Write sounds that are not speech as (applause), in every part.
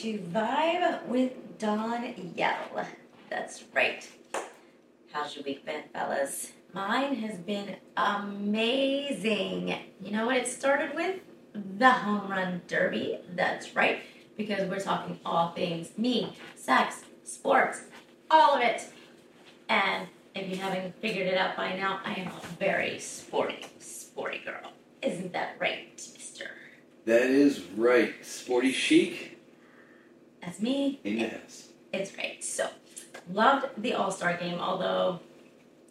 to Vibe with Donielle. That's right. How's your week been, fellas? Mine has been amazing. You know what it started with? The home run derby. That's right, because we're talking all things me, sex, sports, all of it. And if you haven't figured it out by now, I am a very sporty, sporty girl. Isn't that right, mister? That is right. Sporty chic That's me. in yes. It's great. So, loved the All Star game, although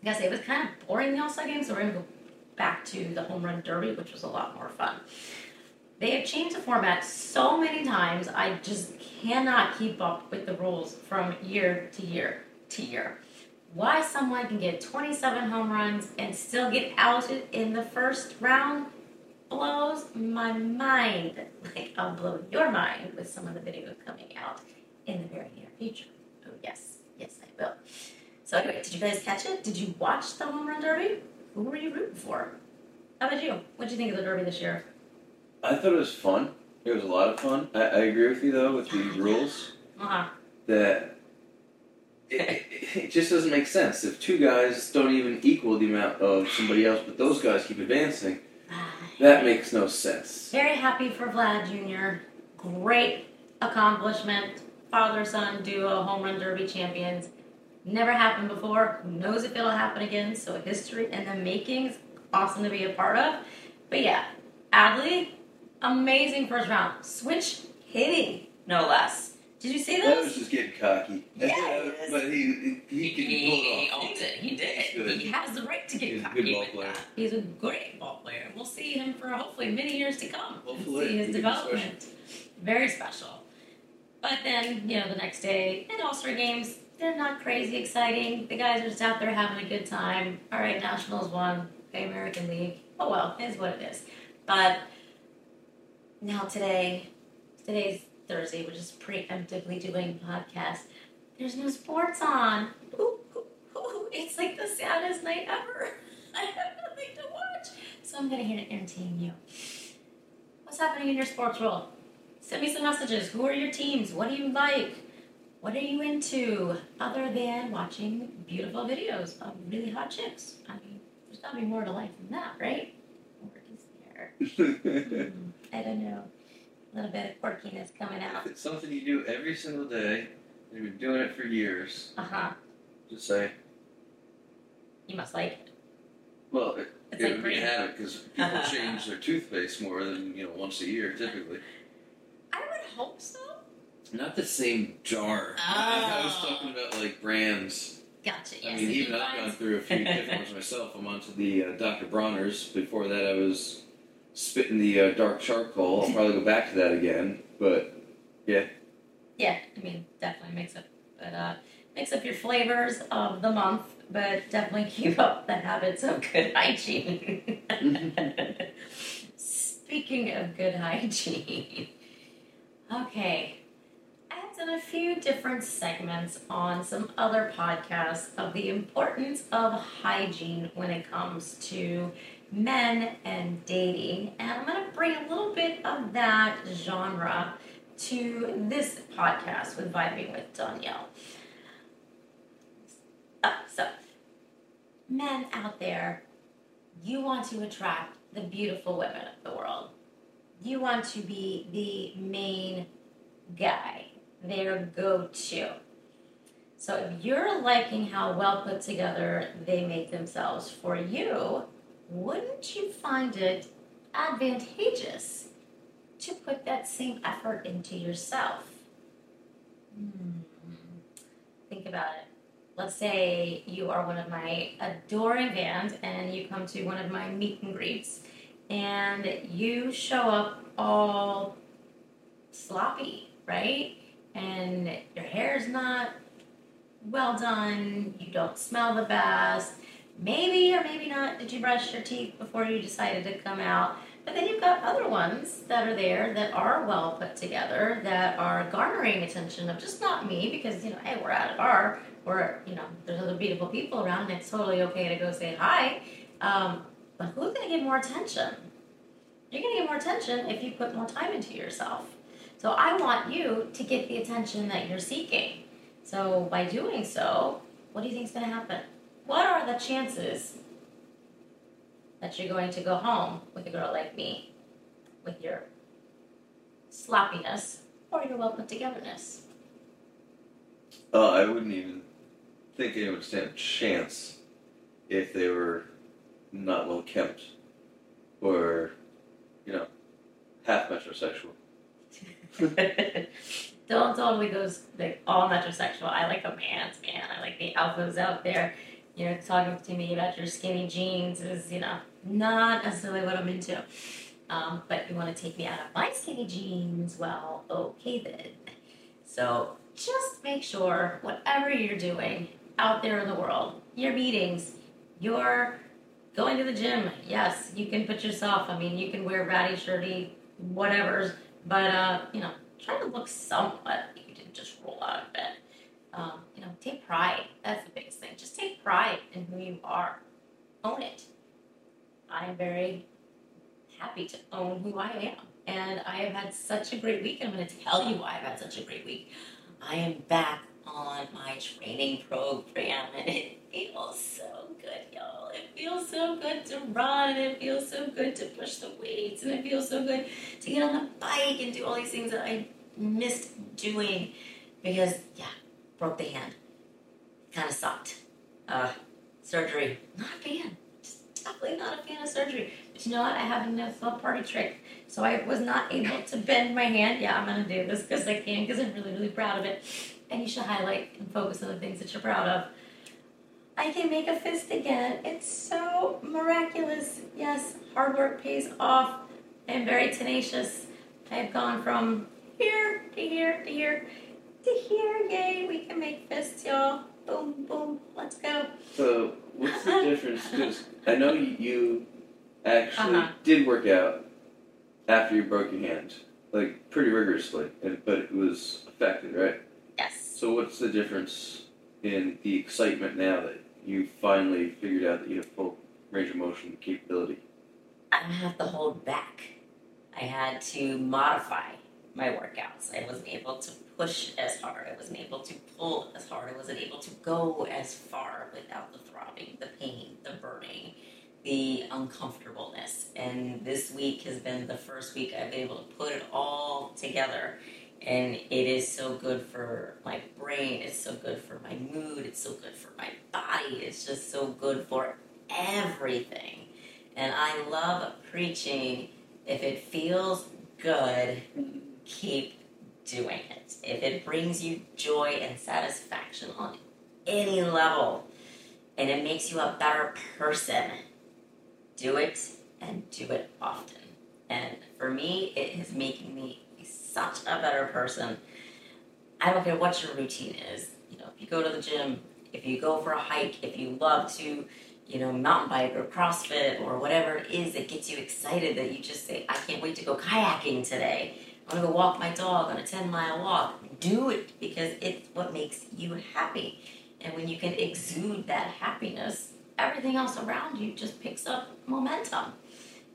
I gotta it was kind of boring the All Star game, so we're gonna go back to the home run derby, which was a lot more fun. They have changed the format so many times, I just cannot keep up with the rules from year to year to year. Why someone can get 27 home runs and still get outed in the first round blows my mind. Like, I'll blow your mind with some of the videos coming out in the very near future. Oh, yes. Yes, I will. So, anyway, did you guys catch it? Did you watch the home run derby? Who were you rooting for? How about you? What did you think of the derby this year? I thought it was fun. It was a lot of fun. I, I agree with you though with the rules Uh huh. that it, it just doesn't make sense. If two guys don't even equal the amount of somebody else, but those guys keep advancing, that makes no sense. Very happy for Vlad Jr. Great accomplishment. Father son duo, home run derby champions. Never happened before. Who knows if it'll happen again? So, history in the making is awesome to be a part of. But yeah, Adley, amazing first round. Switch hitting, no less. Did you see That was just getting cocky. Yes. but he he, he can pull it off. owned it. He did. He has the right to get He's a cocky good ball with player. that. He's a great ball player. We'll see him for hopefully many years to come. and Hopefully. see his He can be development. Very special. But then, you know, the next day at All Star games, they're not crazy exciting. The guys are just out there having a good time. All right, Nationals won. the American League. Oh well, it is what it is. But now today, today's Thursday, which is preemptively doing podcast. There's no sports on. Ooh, ooh, ooh, it's like the saddest night ever. (laughs) I have nothing to watch. So I'm gonna here to entertain you. What's happening in your sports world? Send me some messages. Who are your teams? What do you like? What are you into other than watching beautiful videos of really hot chicks? I mean, there's gotta be more to life than that, right? Or is there? (laughs) Hmm, I don't know. Little bit of quirkiness coming out. if it's something you do every single day, and you've been doing it for years, Uh huh. just say, You must like it. well, it, It's it like would be a habit because people change their toothpaste more than you know once a year typically. I would hope so. Not the same jar. (laughs) I was Oh. talking about like brands. Gotcha. I mean, even I've gone through a few different ones (laughs) myself. I'm onto the uh, Dr. Bronner's. Before that, I was spitting the uh, dark charcoal. I'll probably go back to that again. But Yeah, Yeah, I mean, definitely mix up, but uh, mix up your flavors of the month. But definitely (laughs) keep up the habits of good (laughs) hygiene. Speaking of good hygiene, (laughs) okay, Done a few different segments on some other podcasts of the importance of hygiene when it comes to men and dating, and I'm going to bring a little bit of that genre to this podcast with Vibing with Donielle. Uh, so, men out there, you want to attract the beautiful women of the world. You want to be the main guy, their go to. So, if you're liking how well put together they make themselves for you, wouldn't you find it advantageous to put that same effort into yourself. Hmm. Think about it. Let's say you are one of my adoring fans and you come to one of my meet and greets and you show up all sloppy, right? And your hair's not well done, you don't smell the best. Maybe or maybe not did you brush your teeth before you decided to come out. But then you've got other ones that are there that are well put together, that are garnering attention of just not me, because, you know, hey, we're at a bar, where, you know, there's other beautiful people around, and it's totally okay to go say hi. Um, but who's going to get more attention? You're going to get more attention if you put more time into yourself. So I want you to get the attention that you're seeking. So by doing so, what do you think is going to happen? What are the chances that you're going to go home with a girl like me, with your sloppiness or your well put togetherness? Uh, I wouldn't even think anyone would stand a chance if they were not well kept or, you know, half metrosexual. (laughs) Don't totally go like all metrosexual. I like a man's man. I like the alphas out there. You know, talking to me about your skinny jeans is, you know, not necessarily what I'm into. Um, but you want to take me out of my skinny jeans? Well, okay then. So just make sure whatever you're doing out there in the world, your meetings, your going to the gym, yes, you can put yourself, I mean, you can wear ratty, shirty, whatever's, but, uh, you know, try to look somewhat, like you didn't just roll out of bed. Um, you know, take pride. That's the biggest thing. Just take pride in who you are. Own it. I am very happy to own who I am. And I have had such a great week. I'm going to tell you why I've had such a great week. I am back on my training program and it feels so good, y'all. It feels so good to run it feels so good to push the weights and it feels so good to get on the bike and do all these things that I missed doing because, yeah, broke the hand. Kind of sucked. Uh, surgery, not a fan. Just definitely not a fan of surgery. But you know what? I have a little party trick. So I was not able to bend my hand. Yeah, I'm going to do this because I can because I'm really, really proud of it. And you should highlight and focus on the things that you're proud of. I can make a fist again. It's so miraculous. Yes, hard work pays off. I'm very tenacious. I've gone from here to here to here to here. Yay, we can make fists, y'all. Boom, boom, let's go. So, what's the (laughs) difference? Because I know you actually Uh-huh. did work out after you broke your hand, like pretty rigorously, but it was affected, right? Yes. So, what's the difference in the excitement now that you finally figured out that you have full range of motion capability? I don't have to hold back. I had to modify my workouts. I wasn't able to push as hard. I wasn't able to pull as hard. I wasn't able to go as far without the throbbing, the pain, the burning, the uncomfortableness. And this week has been the first week I've been able to put it all together. And it is so good for my brain. It's so good for my mood. It's so good for my body. It's just so good for everything. And I love preaching. If it feels good, keep doing it. If it brings you joy and satisfaction on any level and it makes you a better person, do it and do it often. And for me, it is making me such a better person. I don't care what your routine is. You know, if you go to the gym, if you go for a hike, if you love to you know, mountain bike or CrossFit or whatever it is that gets you excited that you just say, I can't wait to go kayaking today. I want to go walk my dog on a 10 mile walk. Do it because it's what makes you happy. And when you can exude that happiness, everything else around you just picks up momentum.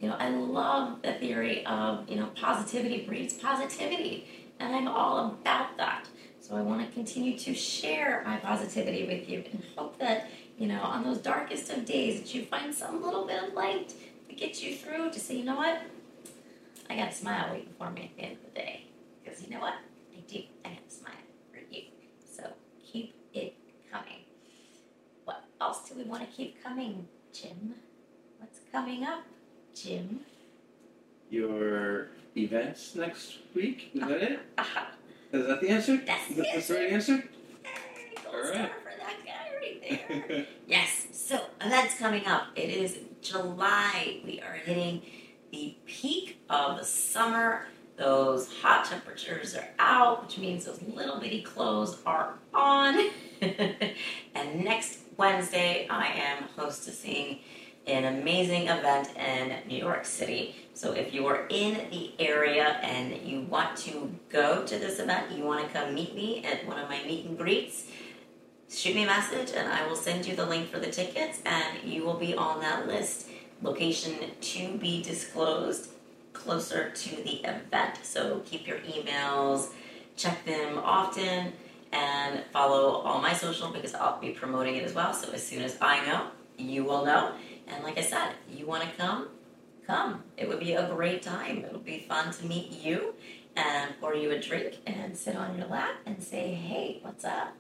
You know, I love the theory of, you know, positivity breeds positivity. And I'm all about that. So I want to continue to share my positivity with you and hope that you know, on those darkest of days, that you find some little bit of light to get you through to say, you know what? I got a smile waiting for me at the end of the day. Because you know what? I do. I have a smile for you. So keep it coming. What else do we want to keep coming, Jim? What's coming up, Jim? Your events next week? Is that it? (laughs) Is that the answer? That's the that the right answer. answer? Gold star right. for that guy right (laughs) there. Yes, so events coming up. It is July. We are hitting the peak of the summer. Those hot temperatures are out, which means those little bitty clothes are on. (laughs) and next Wednesday, I am hostessing an amazing event in New York City. So if you are in the area and you want to go to this event, you want to come meet me at one of my meet and greets, shoot me a message and I will send you the link for the tickets and you will be on that list. Location to be disclosed. closer to the event. So keep your emails, check them often, and follow all my social because I'll be promoting it as well. So as soon as I know, you will know. And like I said, you want to come, come. It would be a great time. It'll be fun to meet you and pour you a drink and sit on your lap and say, hey, what's up?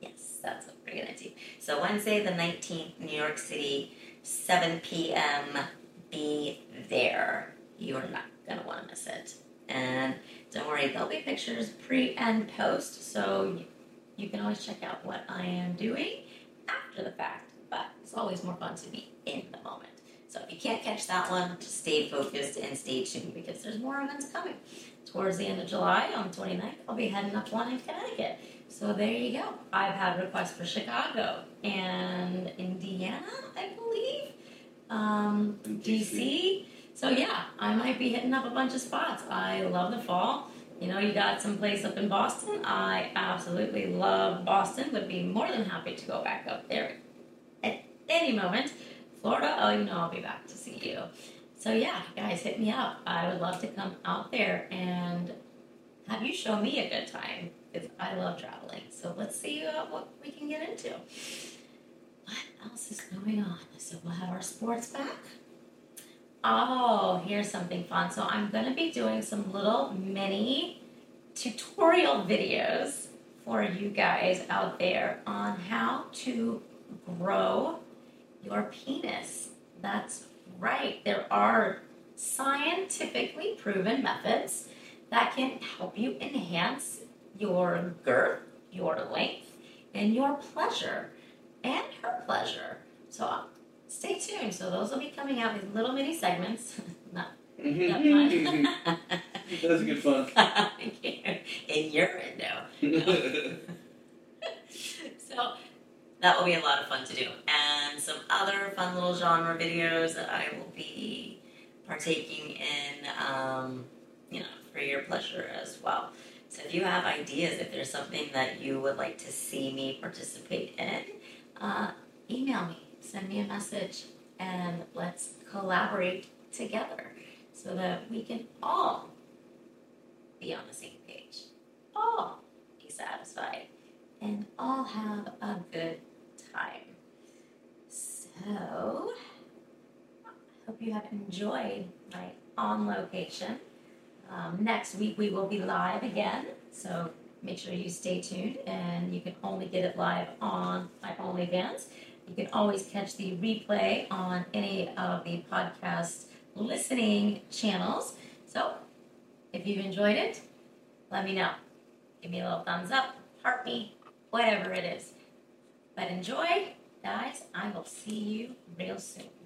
Yes, that's what we're going to do. So Wednesday, the 19th, New York City, 7 p.m. Be there. You are not going to want to miss it. And don't worry, there'll be pictures pre and post, so you can always check out what I am doing after the fact. It's always more fun to be in the moment. So if you can't catch that one, just stay focused and stay tuned because there's more events coming. Towards the end of July, on the 29th, I'll be heading up one in Connecticut. So there you go. I've had requests for Chicago and Indiana, I believe, um, DC. So yeah, I might be hitting up a bunch of spots. I love the fall. You know, you got some place up in Boston. I absolutely love Boston. Would be more than happy to go back up there any moment. Florida, oh, you know, I'll be back to see you. So yeah, guys, hit me up. I would love to come out there and have you show me a good time because I love traveling. So let's see uh, what we can get into. What else is going on? So we'll have our sports back. Oh, here's something fun. So I'm going to be doing some little mini tutorial videos for you guys out there on how to grow your penis. That's right. There are scientifically proven methods that can help you enhance your girth, your length, and your pleasure and her pleasure. So uh, stay tuned. So those will be coming out in little mini segments. (laughs) Not (laughs) That was good fun. (laughs) in your window. so that will be a lot of fun to do. And some other fun little genre videos that I will be partaking in, um, you know, for your pleasure as well. So if you have ideas, if there's something that you would like to see me participate in, uh, email me, send me a message, and let's collaborate together so that we can all be on the same page, all be satisfied, and all have a good. So, I hope you have enjoyed my on location. Um, next week we will be live again, so make sure you stay tuned. And you can only get it live on my OnlyFans. You can always catch the replay on any of the podcast listening channels. So, if you've enjoyed it, let me know. Give me a little thumbs up, heart me, whatever it is. But enjoy, guys. I will see you real soon.